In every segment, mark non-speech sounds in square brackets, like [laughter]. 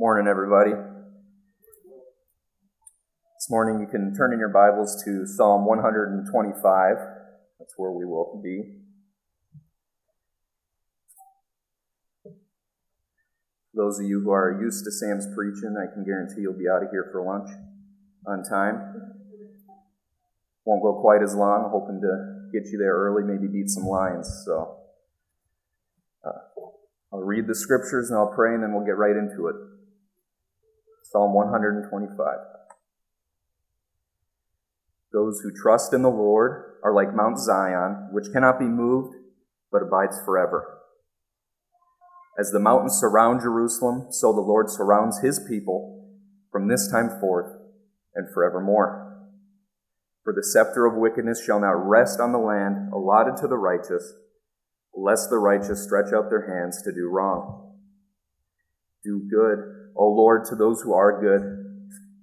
Morning, everybody. This morning you can turn in your Bibles to Psalm 125. That's where we will be. Those of you who are used to Sam's preaching, I can guarantee you'll be out of here for lunch on time. Won't go quite as long. Hoping to get you there early, maybe beat some lines. So uh, I'll read the scriptures and I'll pray, and then we'll get right into it. Psalm 125. Those who trust in the Lord are like Mount Zion, which cannot be moved, but abides forever. As the mountains surround Jerusalem, so the Lord surrounds his people from this time forth and forevermore. For the scepter of wickedness shall not rest on the land allotted to the righteous, lest the righteous stretch out their hands to do wrong. Do good O Lord, to those who are good,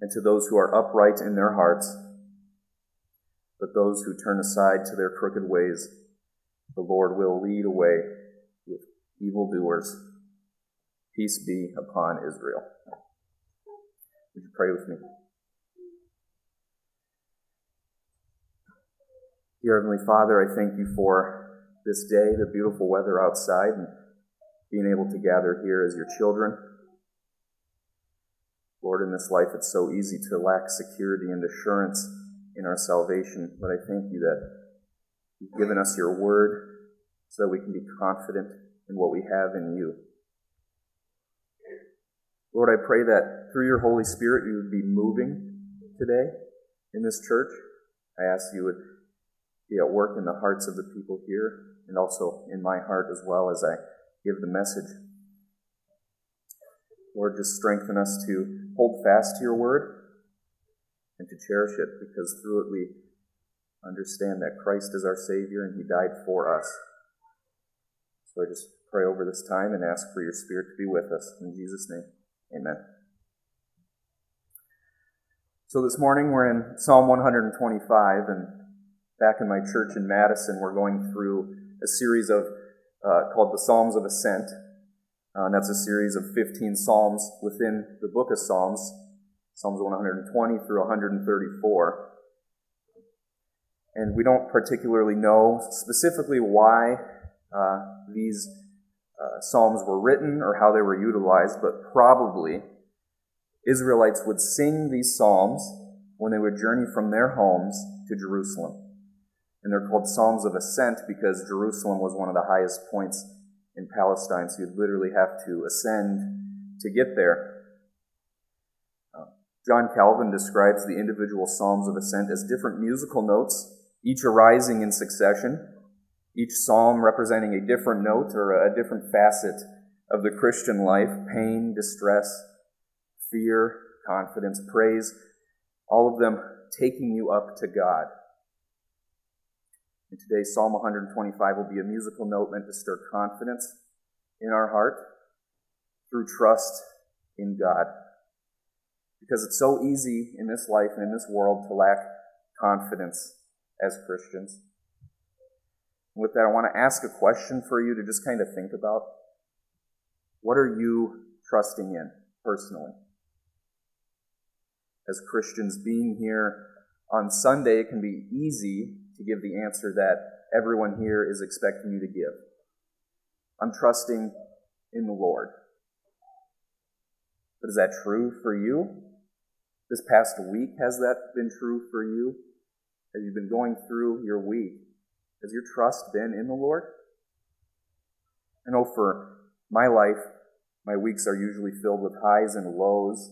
and to those who are upright in their hearts. But those who turn aside to their crooked ways, the Lord will lead away with evildoers. Peace be upon Israel. Would you pray with me? Dear Heavenly Father, I thank you for this day, the beautiful weather outside, and being able to gather here as your children. Lord, in this life it's so easy to lack security and assurance in our salvation, but I thank you that you've given us your word so that we can be confident in what we have in you. Lord, I pray that through your Holy Spirit you would be moving today in this church. I ask you would be at work in the hearts of the people here and also in my heart as well as I give the message. Lord, just strengthen us to hold fast to your word and to cherish it because through it we understand that Christ is our Savior and He died for us. So I just pray over this time and ask for your Spirit to be with us. In Jesus' name, amen. So this morning we're in Psalm 125, and back in my church in Madison, we're going through a series of uh, called the Psalms of Ascent. Uh, and that's a series of 15 Psalms within the book of Psalms, Psalms 120 through 134. And we don't particularly know specifically why uh, these uh, Psalms were written or how they were utilized, but probably Israelites would sing these Psalms when they would journey from their homes to Jerusalem. And they're called Psalms of Ascent because Jerusalem was one of the highest points in Palestine, so you'd literally have to ascend to get there. Uh, John Calvin describes the individual psalms of ascent as different musical notes, each arising in succession, each psalm representing a different note or a different facet of the Christian life pain, distress, fear, confidence, praise, all of them taking you up to God. And today, Psalm 125 will be a musical note meant to stir confidence in our heart through trust in God. Because it's so easy in this life and in this world to lack confidence as Christians. with that, I want to ask a question for you to just kind of think about. What are you trusting in personally? As Christians, being here on Sunday, it can be easy to give the answer that everyone here is expecting you to give. I'm trusting in the Lord. But is that true for you? This past week, has that been true for you? As you've been going through your week, has your trust been in the Lord? I know for my life, my weeks are usually filled with highs and lows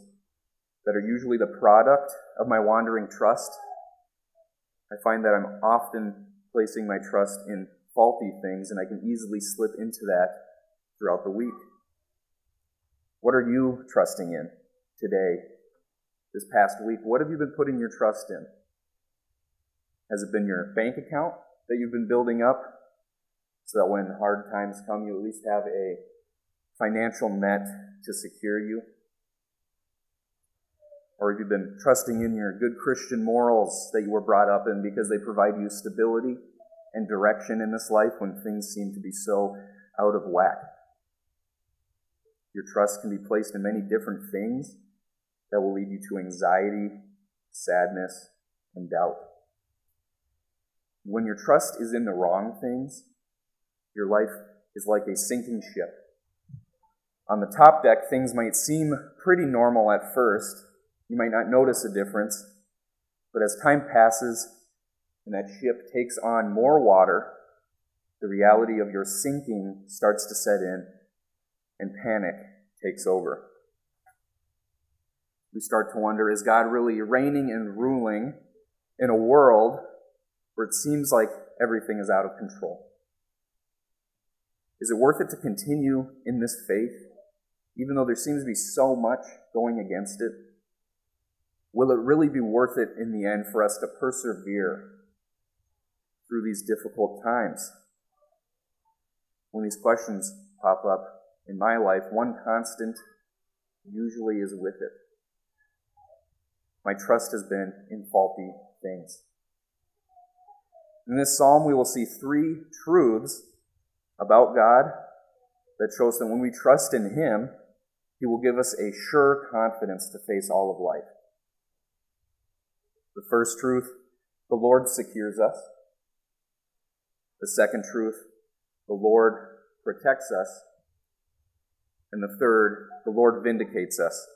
that are usually the product of my wandering trust I find that I'm often placing my trust in faulty things, and I can easily slip into that throughout the week. What are you trusting in today, this past week? What have you been putting your trust in? Has it been your bank account that you've been building up so that when hard times come, you at least have a financial net to secure you? Or have you been trusting in your good Christian morals that you were brought up in because they provide you stability and direction in this life when things seem to be so out of whack? Your trust can be placed in many different things that will lead you to anxiety, sadness, and doubt. When your trust is in the wrong things, your life is like a sinking ship. On the top deck, things might seem pretty normal at first. You might not notice a difference. But as time passes and that ship takes on more water, the reality of your sinking starts to set in and panic takes over. We start to wonder is God really reigning and ruling in a world where it seems like everything is out of control? Is it worth it to continue in this faith, even though there seems to be so much going against it? Will it really be worth it in the end for us to persevere through these difficult times? When these questions pop up in my life, one constant usually is with it. My trust has been in faulty things. In this psalm, we will see three truths about God that shows that when we trust in Him, He will give us a sure confidence to face all of life. The first truth, the Lord secures us. The second truth, the Lord protects us. And the third, the Lord vindicates us.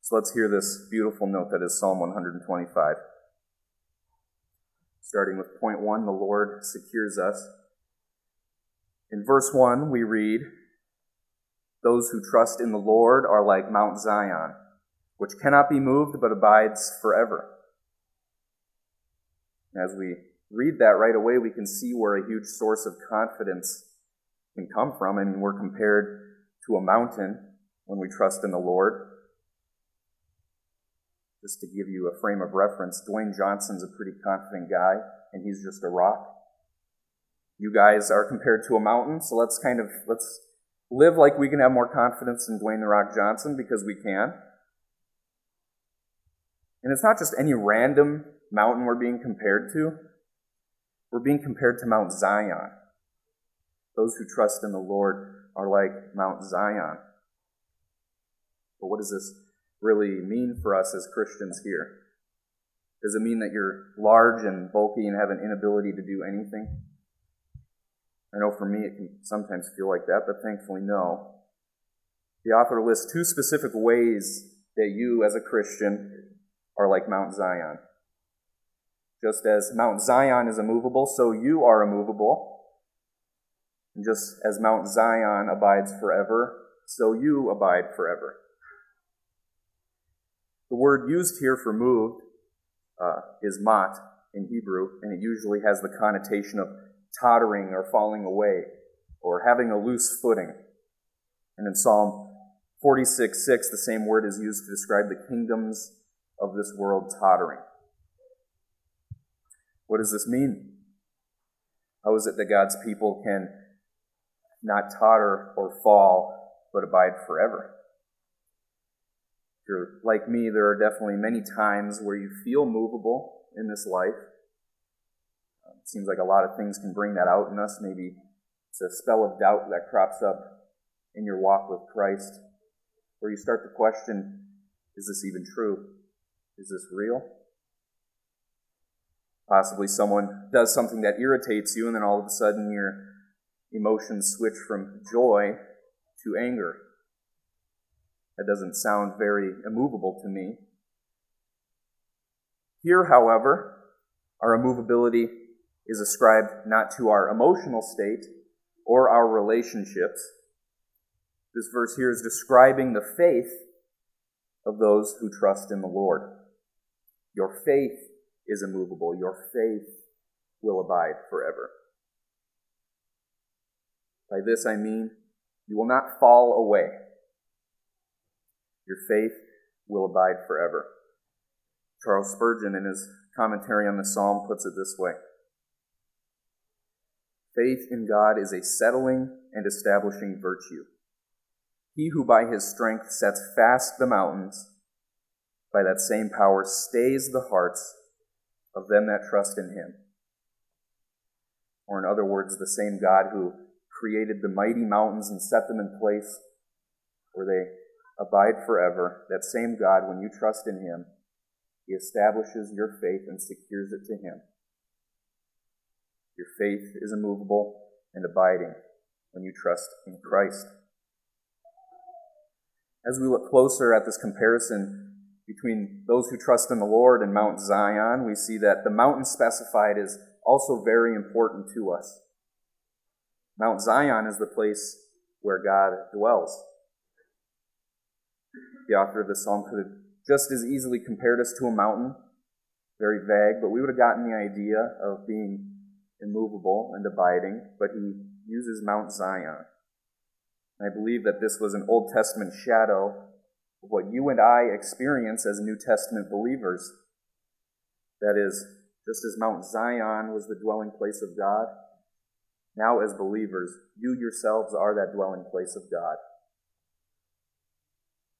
So let's hear this beautiful note that is Psalm 125. Starting with point one, the Lord secures us. In verse 1, we read, Those who trust in the Lord are like Mount Zion, which cannot be moved but abides forever. As we read that right away, we can see where a huge source of confidence can come from. I mean, we're compared to a mountain when we trust in the Lord. Just to give you a frame of reference, Dwayne Johnson's a pretty confident guy, and he's just a rock. You guys are compared to a mountain, so let's kind of let's live like we can have more confidence in Dwayne the Rock Johnson because we can. And it's not just any random mountain we're being compared to. We're being compared to Mount Zion. Those who trust in the Lord are like Mount Zion. But what does this really mean for us as Christians here? Does it mean that you're large and bulky and have an inability to do anything? I know for me it can sometimes feel like that, but thankfully, no. The author lists two specific ways that you, as a Christian, are like Mount Zion. Just as Mount Zion is immovable, so you are immovable. And just as Mount Zion abides forever, so you abide forever. The word used here for moved uh, is mat in Hebrew, and it usually has the connotation of tottering or falling away or having a loose footing. And in Psalm 46 6, the same word is used to describe the kingdoms of this world tottering. What does this mean? How is it that God's people can not totter or fall, but abide forever? If you're like me, there are definitely many times where you feel movable in this life. Um, it seems like a lot of things can bring that out in us. Maybe it's a spell of doubt that crops up in your walk with Christ, where you start to question is this even true? Is this real? Possibly someone does something that irritates you, and then all of a sudden your emotions switch from joy to anger. That doesn't sound very immovable to me. Here, however, our immovability is ascribed not to our emotional state or our relationships. This verse here is describing the faith of those who trust in the Lord. Your faith is immovable. Your faith will abide forever. By this I mean, you will not fall away. Your faith will abide forever. Charles Spurgeon, in his commentary on the psalm, puts it this way Faith in God is a settling and establishing virtue. He who by his strength sets fast the mountains, by that same power stays the hearts of them that trust in him. Or, in other words, the same God who created the mighty mountains and set them in place where they abide forever, that same God, when you trust in Him, He establishes your faith and secures it to Him. Your faith is immovable and abiding when you trust in Christ. As we look closer at this comparison between those who trust in the Lord and Mount Zion, we see that the mountain specified is also very important to us. Mount Zion is the place where God dwells. The author of the psalm could have just as easily compared us to a mountain, very vague, but we would have gotten the idea of being immovable and abiding, but he uses Mount Zion. I believe that this was an Old Testament shadow what you and I experience as New Testament believers. That is, just as Mount Zion was the dwelling place of God, now as believers, you yourselves are that dwelling place of God.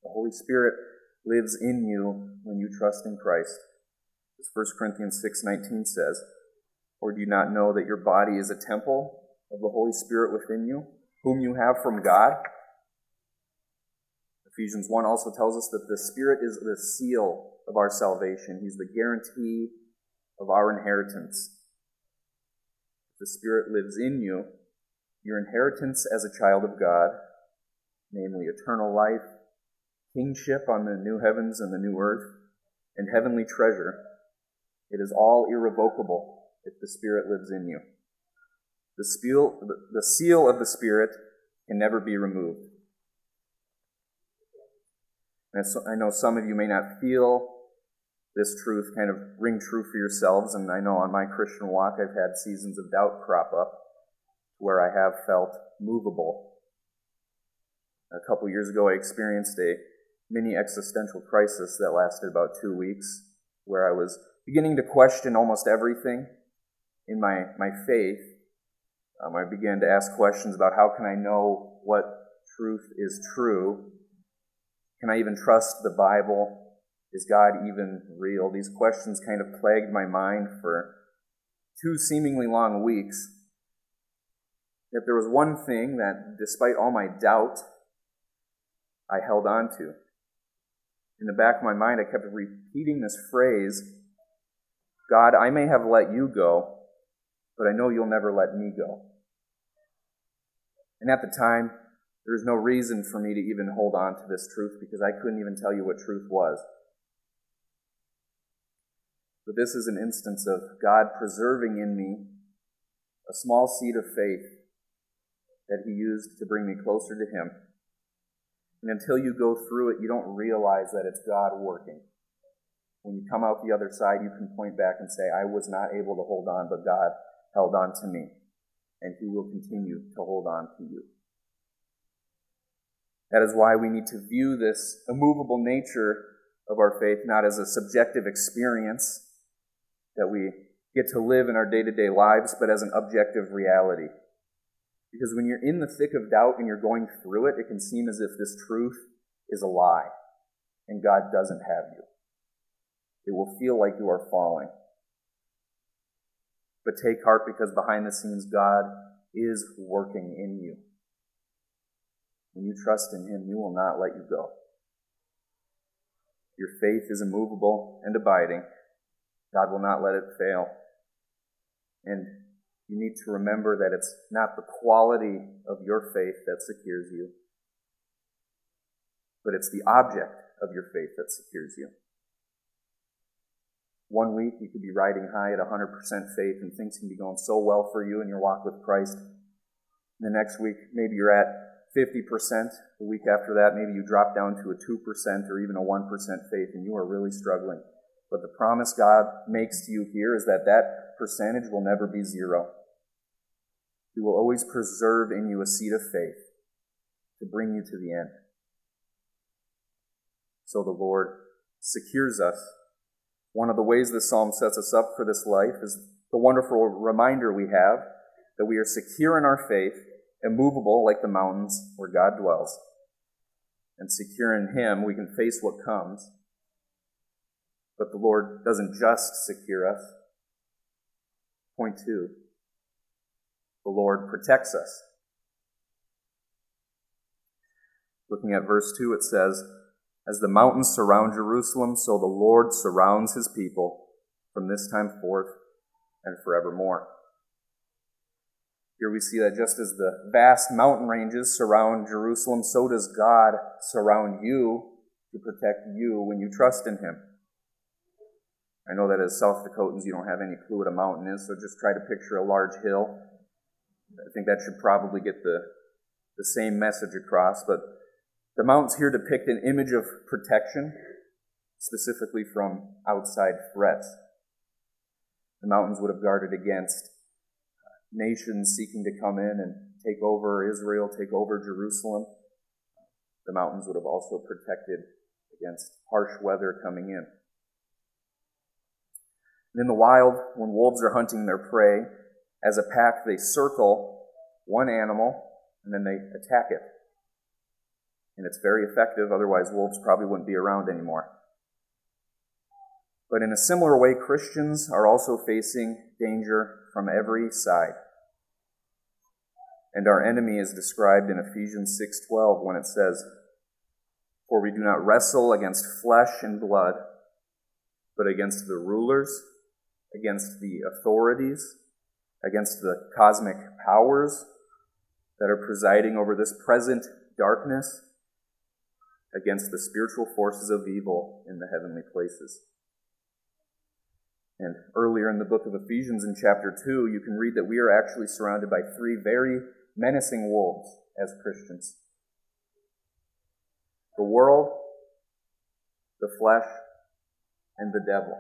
The Holy Spirit lives in you when you trust in Christ. As 1 Corinthians 6:19 says, "Or do you not know that your body is a temple of the Holy Spirit within you?" whom you have from God. Ephesians 1 also tells us that the Spirit is the seal of our salvation. He's the guarantee of our inheritance. If the Spirit lives in you, your inheritance as a child of God, namely eternal life, kingship on the new heavens and the new earth, and heavenly treasure, it is all irrevocable if the Spirit lives in you. The, seal, the seal of the Spirit can never be removed. And I know some of you may not feel this truth kind of ring true for yourselves, and I know on my Christian walk I've had seasons of doubt crop up where I have felt movable. A couple years ago, I experienced a mini existential crisis that lasted about two weeks, where I was beginning to question almost everything in my, my faith um, I began to ask questions about how can I know what truth is true? Can I even trust the Bible? Is God even real? These questions kind of plagued my mind for two seemingly long weeks. Yet there was one thing that, despite all my doubt, I held on to. In the back of my mind, I kept repeating this phrase God, I may have let you go, but I know you'll never let me go. And at the time, there was no reason for me to even hold on to this truth because I couldn't even tell you what truth was. But this is an instance of God preserving in me a small seed of faith that He used to bring me closer to Him. And until you go through it, you don't realize that it's God working. When you come out the other side, you can point back and say, I was not able to hold on, but God held on to me and he will continue to hold on to you. That is why we need to view this immovable nature of our faith not as a subjective experience that we get to live in our day to day lives, but as an objective reality. Because when you're in the thick of doubt and you're going through it, it can seem as if this truth is a lie and God doesn't have you. It will feel like you are falling. But take heart because behind the scenes, God is working in you. When you trust in Him, He will not let you go. Your faith is immovable and abiding. God will not let it fail. And you need to remember that it's not the quality of your faith that secures you, but it's the object of your faith that secures you. One week you could be riding high at 100% faith and things can be going so well for you in your walk with Christ. The next week, maybe you're at 50%. The week after that, maybe you drop down to a 2% or even a 1% faith and you are really struggling. But the promise God makes to you here is that that percentage will never be zero. He will always preserve in you a seed of faith to bring you to the end. So the Lord secures us one of the ways this psalm sets us up for this life is the wonderful reminder we have that we are secure in our faith, immovable like the mountains where God dwells. And secure in Him, we can face what comes. But the Lord doesn't just secure us. Point two the Lord protects us. Looking at verse 2, it says, As the mountains surround Jerusalem, so the Lord surrounds his people from this time forth and forevermore. Here we see that just as the vast mountain ranges surround Jerusalem, so does God surround you to protect you when you trust in Him. I know that as South Dakotans, you don't have any clue what a mountain is, so just try to picture a large hill. I think that should probably get the, the same message across, but the mountains here depict an image of protection, specifically from outside threats. The mountains would have guarded against nations seeking to come in and take over Israel, take over Jerusalem. The mountains would have also protected against harsh weather coming in. And in the wild, when wolves are hunting their prey, as a pack, they circle one animal and then they attack it. And it's very effective, otherwise, wolves probably wouldn't be around anymore. But in a similar way, Christians are also facing danger from every side. And our enemy is described in Ephesians 6:12 when it says, "For we do not wrestle against flesh and blood, but against the rulers, against the authorities, against the cosmic powers that are presiding over this present darkness, against the spiritual forces of evil in the heavenly places." And earlier in the book of Ephesians, in chapter 2, you can read that we are actually surrounded by three very menacing wolves as Christians the world, the flesh, and the devil.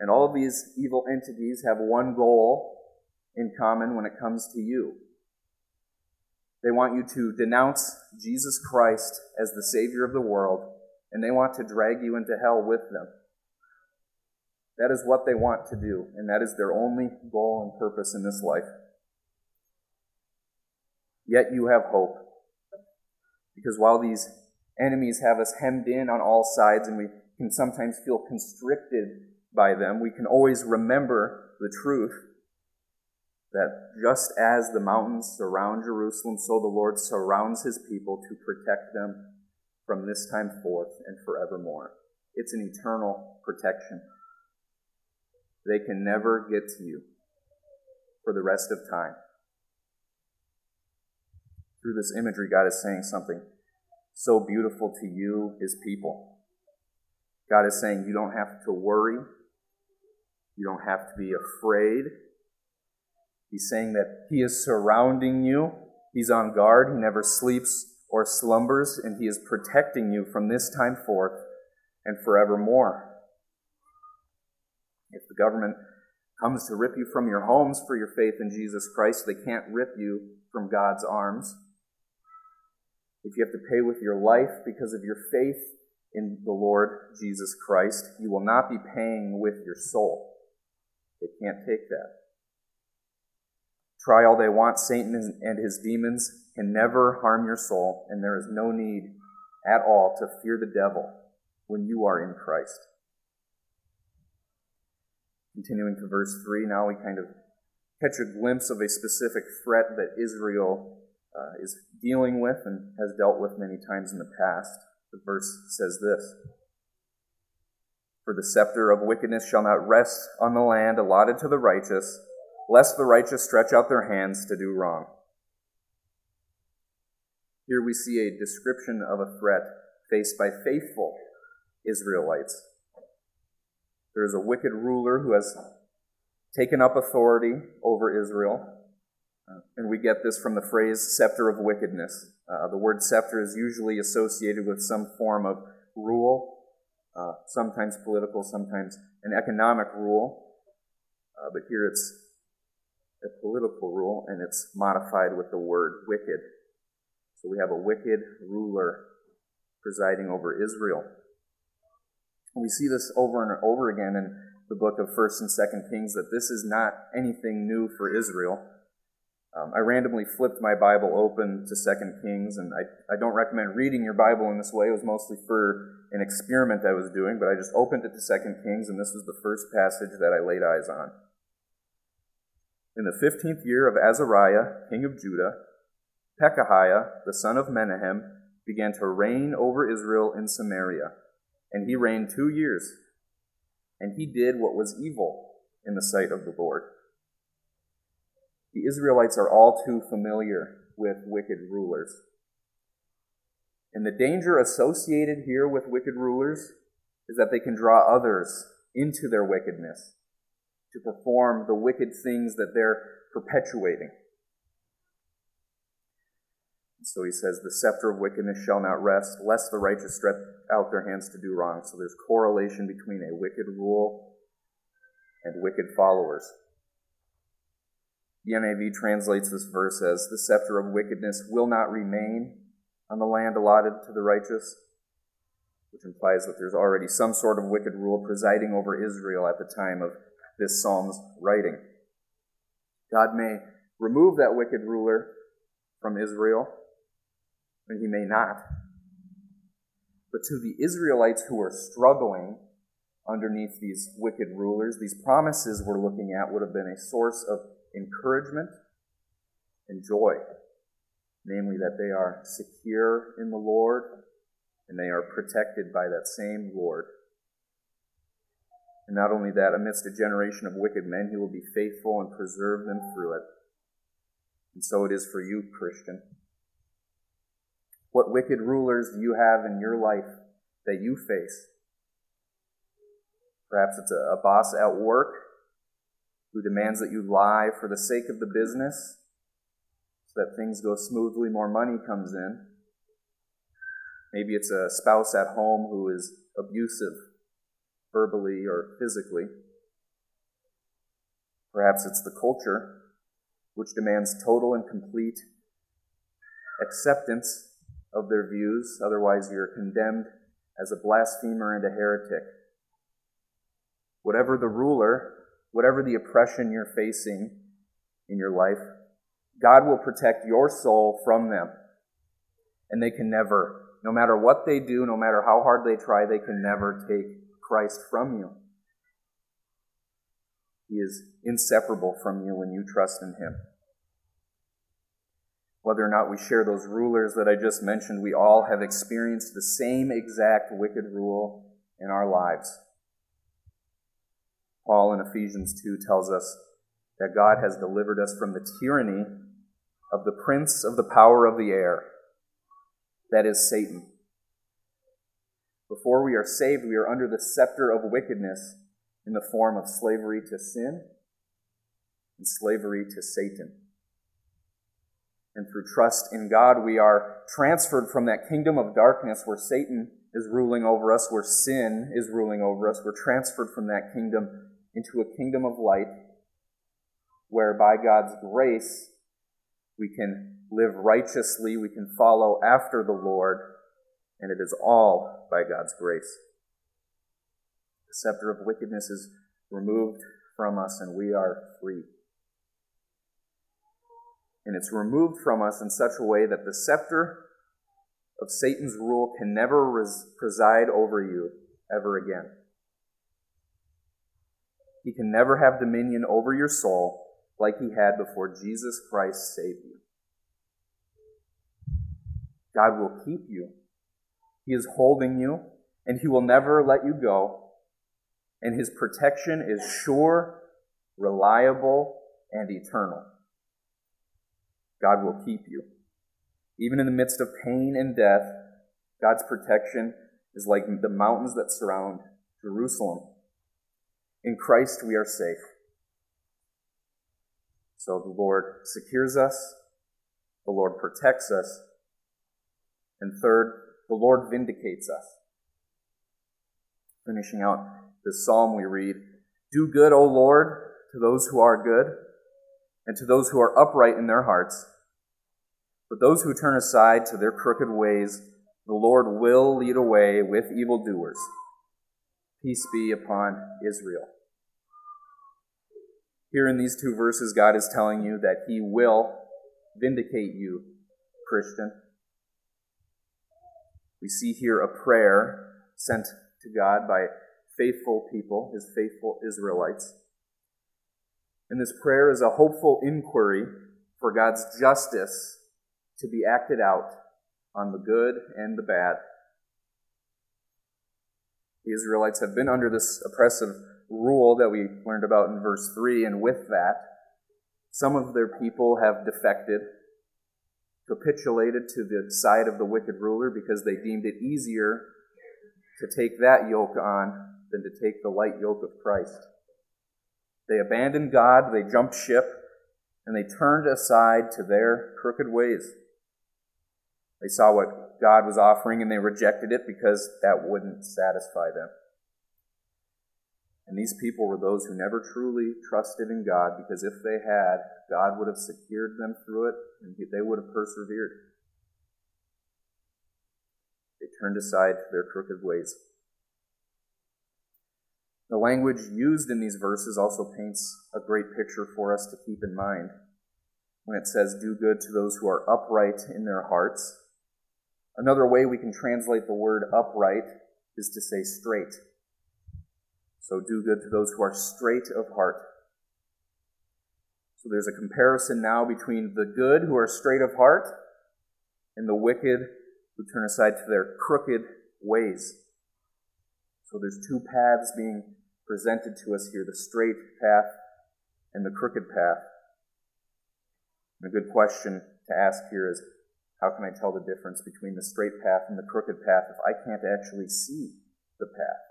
And all of these evil entities have one goal in common when it comes to you. They want you to denounce Jesus Christ as the Savior of the world, and they want to drag you into hell with them. That is what they want to do, and that is their only goal and purpose in this life. Yet you have hope. Because while these enemies have us hemmed in on all sides and we can sometimes feel constricted by them, we can always remember the truth that just as the mountains surround Jerusalem, so the Lord surrounds his people to protect them from this time forth and forevermore. It's an eternal protection. They can never get to you for the rest of time. Through this imagery, God is saying something so beautiful to you, His people. God is saying you don't have to worry, you don't have to be afraid. He's saying that He is surrounding you, He's on guard, He never sleeps or slumbers, and He is protecting you from this time forth and forevermore. If the government comes to rip you from your homes for your faith in Jesus Christ, they can't rip you from God's arms if you have to pay with your life because of your faith in the Lord Jesus Christ, you will not be paying with your soul. They can't take that. Try all they want, Satan and his demons can never harm your soul, and there is no need at all to fear the devil when you are in Christ. Continuing to verse 3, now we kind of catch a glimpse of a specific threat that Israel uh, is dealing with and has dealt with many times in the past. The verse says this For the scepter of wickedness shall not rest on the land allotted to the righteous, lest the righteous stretch out their hands to do wrong. Here we see a description of a threat faced by faithful Israelites. There is a wicked ruler who has taken up authority over Israel and we get this from the phrase scepter of wickedness. Uh, the word scepter is usually associated with some form of rule, uh, sometimes political, sometimes an economic rule. Uh, but here it's a political rule, and it's modified with the word wicked. So we have a wicked ruler presiding over Israel. We see this over and over again in the book of 1st and 2nd Kings that this is not anything new for Israel. Um, I randomly flipped my Bible open to Second Kings, and I, I don't recommend reading your Bible in this way. It was mostly for an experiment I was doing, but I just opened it to Second Kings, and this was the first passage that I laid eyes on. In the fifteenth year of Azariah, king of Judah, Pekahiah, the son of Menahem, began to reign over Israel in Samaria, and he reigned two years. And he did what was evil in the sight of the Lord. The Israelites are all too familiar with wicked rulers. And the danger associated here with wicked rulers is that they can draw others into their wickedness to perform the wicked things that they're perpetuating. So he says, The scepter of wickedness shall not rest, lest the righteous stretch out their hands to do wrong. So there's correlation between a wicked rule and wicked followers. The NIV translates this verse as, The scepter of wickedness will not remain on the land allotted to the righteous, which implies that there's already some sort of wicked rule presiding over Israel at the time of this psalm's writing. God may remove that wicked ruler from Israel and he may not. But to the Israelites who are struggling underneath these wicked rulers, these promises we're looking at would have been a source of encouragement and joy. Namely, that they are secure in the Lord and they are protected by that same Lord. And not only that, amidst a generation of wicked men, he will be faithful and preserve them through it. And so it is for you, Christian. What wicked rulers do you have in your life that you face? Perhaps it's a, a boss at work who demands that you lie for the sake of the business so that things go smoothly, more money comes in. Maybe it's a spouse at home who is abusive, verbally or physically. Perhaps it's the culture, which demands total and complete acceptance of their views, otherwise, you're condemned as a blasphemer and a heretic. Whatever the ruler, whatever the oppression you're facing in your life, God will protect your soul from them. And they can never, no matter what they do, no matter how hard they try, they can never take Christ from you. He is inseparable from you when you trust in Him whether or not we share those rulers that I just mentioned, we all have experienced the same exact wicked rule in our lives. Paul in Ephesians 2 tells us that God has delivered us from the tyranny of the prince of the power of the air, that is Satan. Before we are saved, we are under the scepter of wickedness in the form of slavery to sin and slavery to Satan. And through trust in God, we are transferred from that kingdom of darkness where Satan is ruling over us, where sin is ruling over us. We're transferred from that kingdom into a kingdom of light where by God's grace we can live righteously, we can follow after the Lord, and it is all by God's grace. The scepter of wickedness is removed from us, and we are free and it's removed from us in such a way that the scepter of Satan's rule can never res- preside over you ever again. He can never have dominion over your soul like he had before Jesus Christ saved you. God will keep you. He is holding you, and he will never let you go. And his protection is sure, reliable, and eternal. God will keep you. Even in the midst of pain and death, God's protection is like the mountains that surround Jerusalem. In Christ, we are safe. So the Lord secures us, the Lord protects us, and third, the Lord vindicates us. Finishing out this psalm, we read, Do good, O Lord, to those who are good and to those who are upright in their hearts. But those who turn aside to their crooked ways, the Lord will lead away with evildoers. Peace be upon Israel. Here in these two verses, God is telling you that He will vindicate you, Christian. We see here a prayer sent to God by faithful people, His faithful Israelites. And this prayer is a hopeful inquiry for God's justice to be acted out on the good and the bad. The Israelites have been under this oppressive rule that we learned about in verse 3, and with that, some of their people have defected, capitulated to the side of the wicked ruler because they deemed it easier to take that yoke on than to take the light yoke of Christ. They abandoned God, they jumped ship, and they turned aside to their crooked ways. They saw what God was offering and they rejected it because that wouldn't satisfy them. And these people were those who never truly trusted in God because if they had, God would have secured them through it and they would have persevered. They turned aside to their crooked ways. The language used in these verses also paints a great picture for us to keep in mind. When it says, Do good to those who are upright in their hearts, Another way we can translate the word upright is to say straight. So do good to those who are straight of heart. So there's a comparison now between the good who are straight of heart and the wicked who turn aside to their crooked ways. So there's two paths being presented to us here the straight path and the crooked path. And a good question to ask here is how can I tell the difference between the straight path and the crooked path if I can't actually see the path?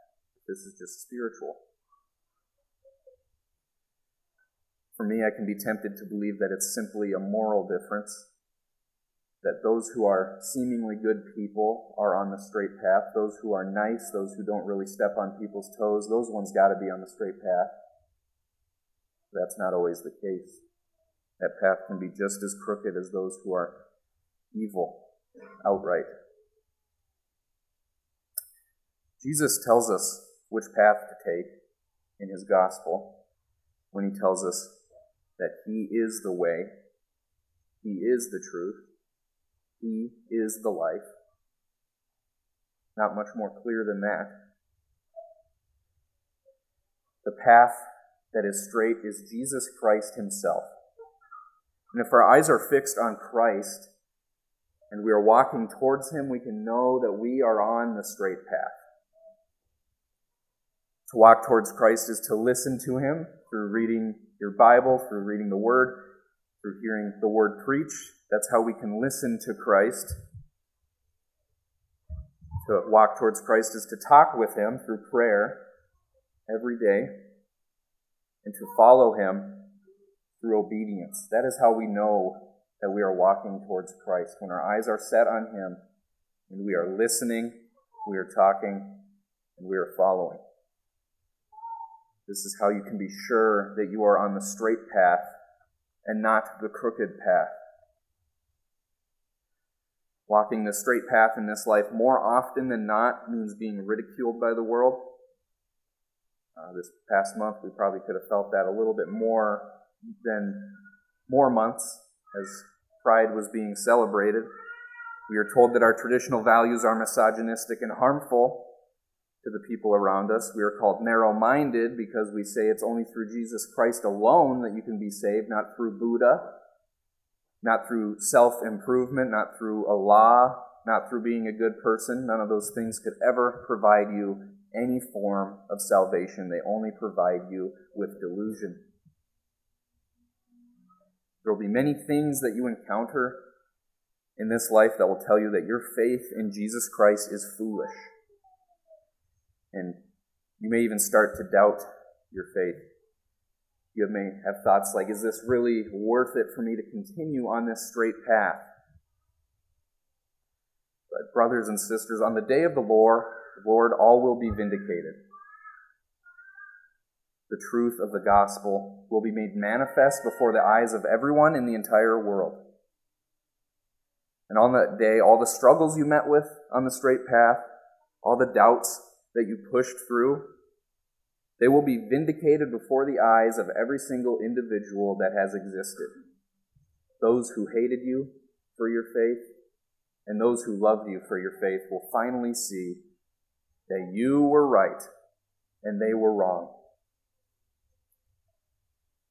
This is just spiritual. For me, I can be tempted to believe that it's simply a moral difference. That those who are seemingly good people are on the straight path. Those who are nice, those who don't really step on people's toes, those ones got to be on the straight path. That's not always the case. That path can be just as crooked as those who are evil outright. Jesus tells us which path to take in his gospel when he tells us that he is the way, he is the truth, he is the life. Not much more clear than that. The path that is straight is Jesus Christ himself. And if our eyes are fixed on Christ, and we are walking towards Him, we can know that we are on the straight path. To walk towards Christ is to listen to Him through reading your Bible, through reading the Word, through hearing the Word preach. That's how we can listen to Christ. To walk towards Christ is to talk with Him through prayer every day and to follow Him through obedience. That is how we know that we are walking towards Christ, when our eyes are set on Him and we are listening, we are talking, and we are following. This is how you can be sure that you are on the straight path and not the crooked path. Walking the straight path in this life more often than not means being ridiculed by the world. Uh, this past month, we probably could have felt that a little bit more than more months as Pride was being celebrated. We are told that our traditional values are misogynistic and harmful to the people around us. We are called narrow minded because we say it's only through Jesus Christ alone that you can be saved, not through Buddha, not through self improvement, not through a law, not through being a good person. None of those things could ever provide you any form of salvation. They only provide you with delusion. There will be many things that you encounter in this life that will tell you that your faith in Jesus Christ is foolish. And you may even start to doubt your faith. You may have thoughts like, is this really worth it for me to continue on this straight path? But, brothers and sisters, on the day of the Lord, Lord, all will be vindicated the truth of the gospel will be made manifest before the eyes of everyone in the entire world. And on that day, all the struggles you met with on the straight path, all the doubts that you pushed through, they will be vindicated before the eyes of every single individual that has existed. Those who hated you for your faith and those who loved you for your faith will finally see that you were right and they were wrong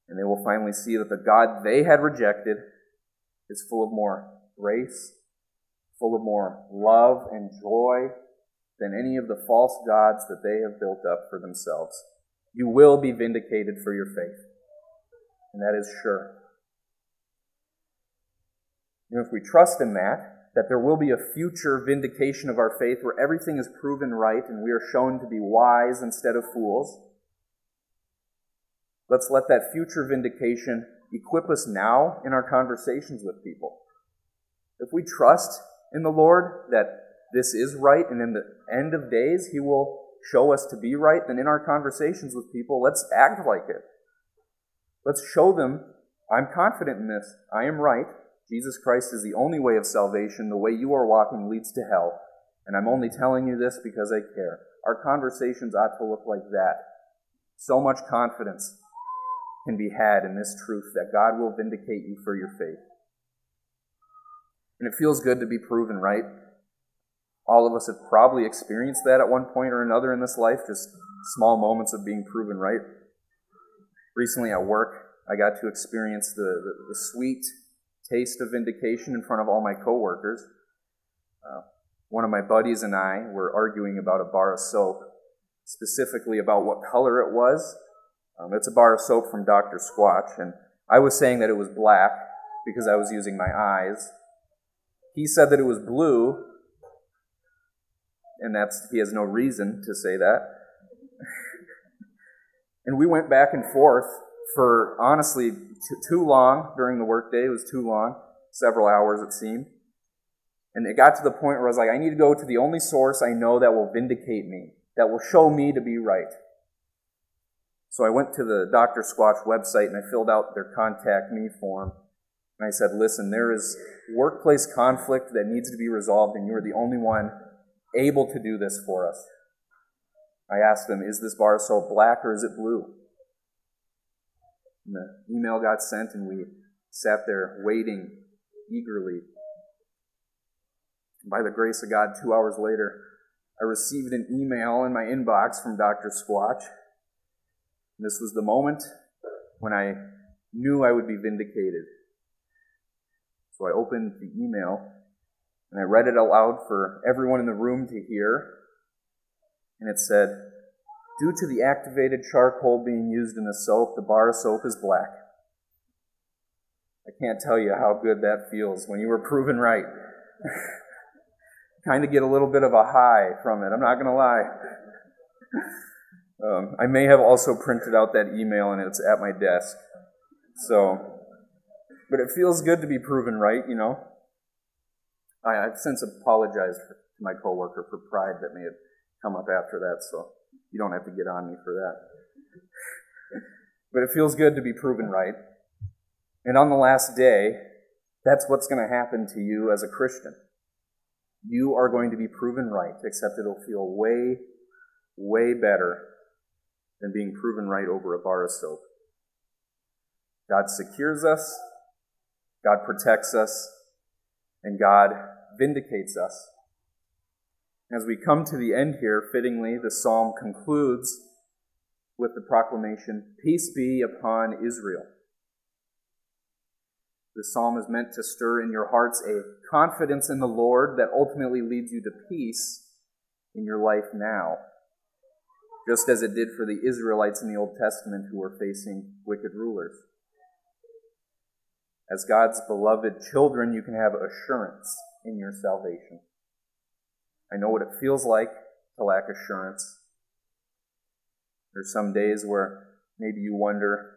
and they will finally see that the God they had rejected is full of more grace, full of more love and joy than any of the false gods that they have built up for themselves. You will be vindicated for your faith. And that is sure. And if we trust in that, that there will be a future vindication of our faith where everything is proven right and we are shown to be wise instead of fools, let's let that future vindication equip us now in our conversations with people. If we trust in the Lord that this is right and in the end of days He will show us to be right, then in our conversations with people, let's act like it. Let's show them, I'm confident in this. I am right. Jesus Christ is the only way of salvation. The way you are walking leads to hell. And I'm only telling you this because I care. Our conversations ought to look like that. So much confidence can be had in this truth that God will vindicate you for your faith. And it feels good to be proven right. All of us have probably experienced that at one point or another in this life, just small moments of being proven right. Recently at work, I got to experience the, the, the sweet taste of vindication in front of all my coworkers. Uh, one of my buddies and I were arguing about a bar of soap, specifically about what color it was. Um, it's a bar of soap from Dr. Squatch, and I was saying that it was black because I was using my eyes. He said that it was blue and that's he has no reason to say that. [laughs] and we went back and forth for honestly t- too long during the workday. It was too long, several hours it seemed. And it got to the point where I was like, I need to go to the only source I know that will vindicate me, that will show me to be right. So I went to the Dr. Squatch website and I filled out their contact me form. And I said, listen, there is workplace conflict that needs to be resolved, and you are the only one able to do this for us. I asked them, Is this bar soap black or is it blue? And the email got sent, and we sat there waiting eagerly. By the grace of God, two hours later, I received an email in my inbox from Dr. Squatch. And this was the moment when I knew I would be vindicated. So I opened the email and I read it aloud for everyone in the room to hear. And it said, Due to the activated charcoal being used in the soap, the bar of soap is black. I can't tell you how good that feels when you were [laughs] proven right. kind of get a little bit of a high from it, I'm not going to lie. Um, I may have also printed out that email and it's at my desk. So, but it feels good to be proven right, you know. I, have since apologized to my coworker for pride that may have come up after that, so you don't have to get on me for that. but it feels good to be proven right. And on the last day, that's what's going to happen to you as a Christian. You are going to be proven right, except it'll feel way, way better than being proven right over a bar of soap. God secures us, God protects us, and God vindicates us. As we come to the end here, fittingly, the psalm concludes with the proclamation, Peace be upon Israel. The psalm is meant to stir in your hearts a confidence in the Lord that ultimately leads you to peace in your life now, just as it did for the Israelites in the Old Testament who were facing wicked rulers. As God's beloved children, you can have assurance in your salvation. I know what it feels like to lack assurance. There's some days where maybe you wonder,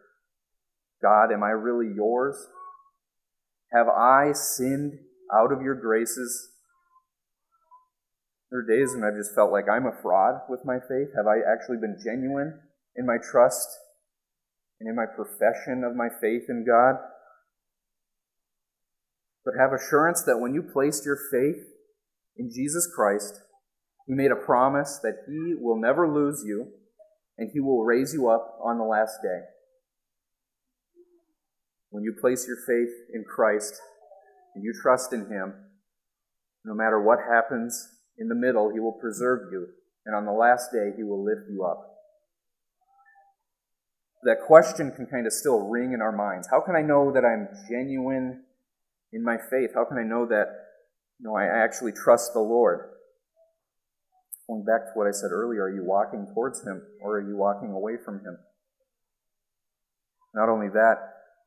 God, am I really yours? Have I sinned out of your graces? There are days when I've just felt like I'm a fraud with my faith. Have I actually been genuine in my trust and in my profession of my faith in God? But have assurance that when you placed your faith in Jesus Christ, He made a promise that He will never lose you and He will raise you up on the last day. When you place your faith in Christ and you trust in Him, no matter what happens in the middle, He will preserve you, and on the last day, He will lift you up. That question can kind of still ring in our minds. How can I know that I'm genuine in my faith? How can I know that you know, I actually trust the Lord? Going back to what I said earlier, are you walking towards Him or are you walking away from Him? Not only that,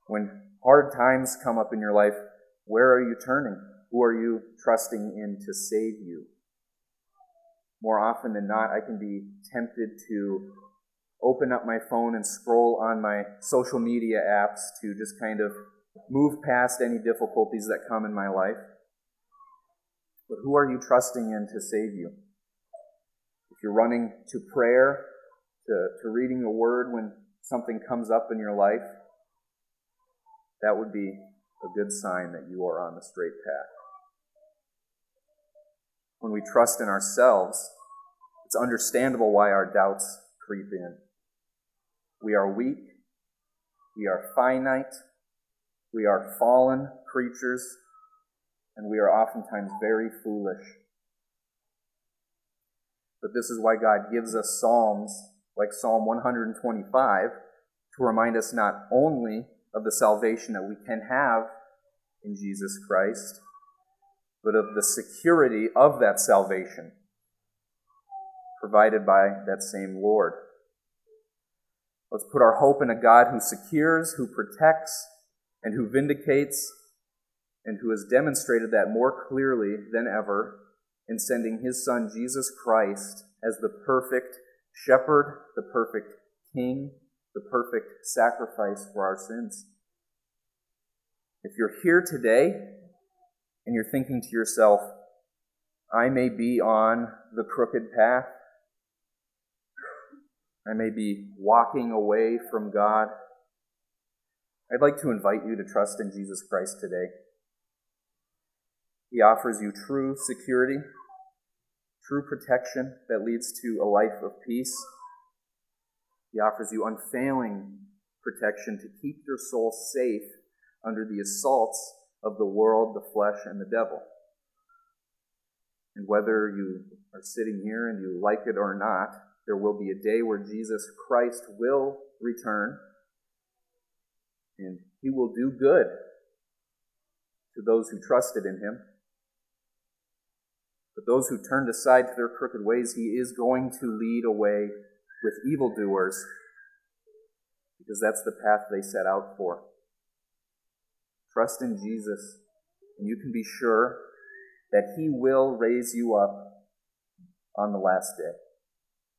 when hard times come up in your life, where are you turning? Who are you trusting in to save you? More often than not, I can be tempted to open up my phone and scroll on my social media apps to just kind of move past any difficulties that come in my life. But who are you trusting in to save you? If you're running to prayer, to, to reading the Word when something comes up in your life, that would be a good sign that you are on the straight path. When we trust in ourselves, it's understandable why our doubts creep in. We are weak, we are finite, we are fallen creatures, and we are oftentimes very foolish. But this is why God gives us Psalms like Psalm 125 to remind us not only of the salvation that we can have in Jesus Christ, but of the security of that salvation provided by that same Lord. Let's put our hope in a God who secures, who protects, and who vindicates, and who has demonstrated that more clearly than ever in sending his Son, Jesus Christ, as the perfect shepherd, the perfect king, the perfect sacrifice for our sins. If you're here today and you're thinking to yourself, I may be on the crooked path, I may be walking away from God. I'd like to invite you to trust in Jesus Christ today. He offers you true security, true protection that leads to a life of peace. He offers you unfailing protection to keep your soul safe under the assaults of the world, the flesh, and the devil. And whether you are sitting here and you like it or not, there will be a day where Jesus Christ will return and he will do good to those who trusted in him. But those who turned aside to their crooked ways, he is going to lead away with evildoers because that's the path they set out for. Trust in Jesus, and you can be sure that he will raise you up on the last day.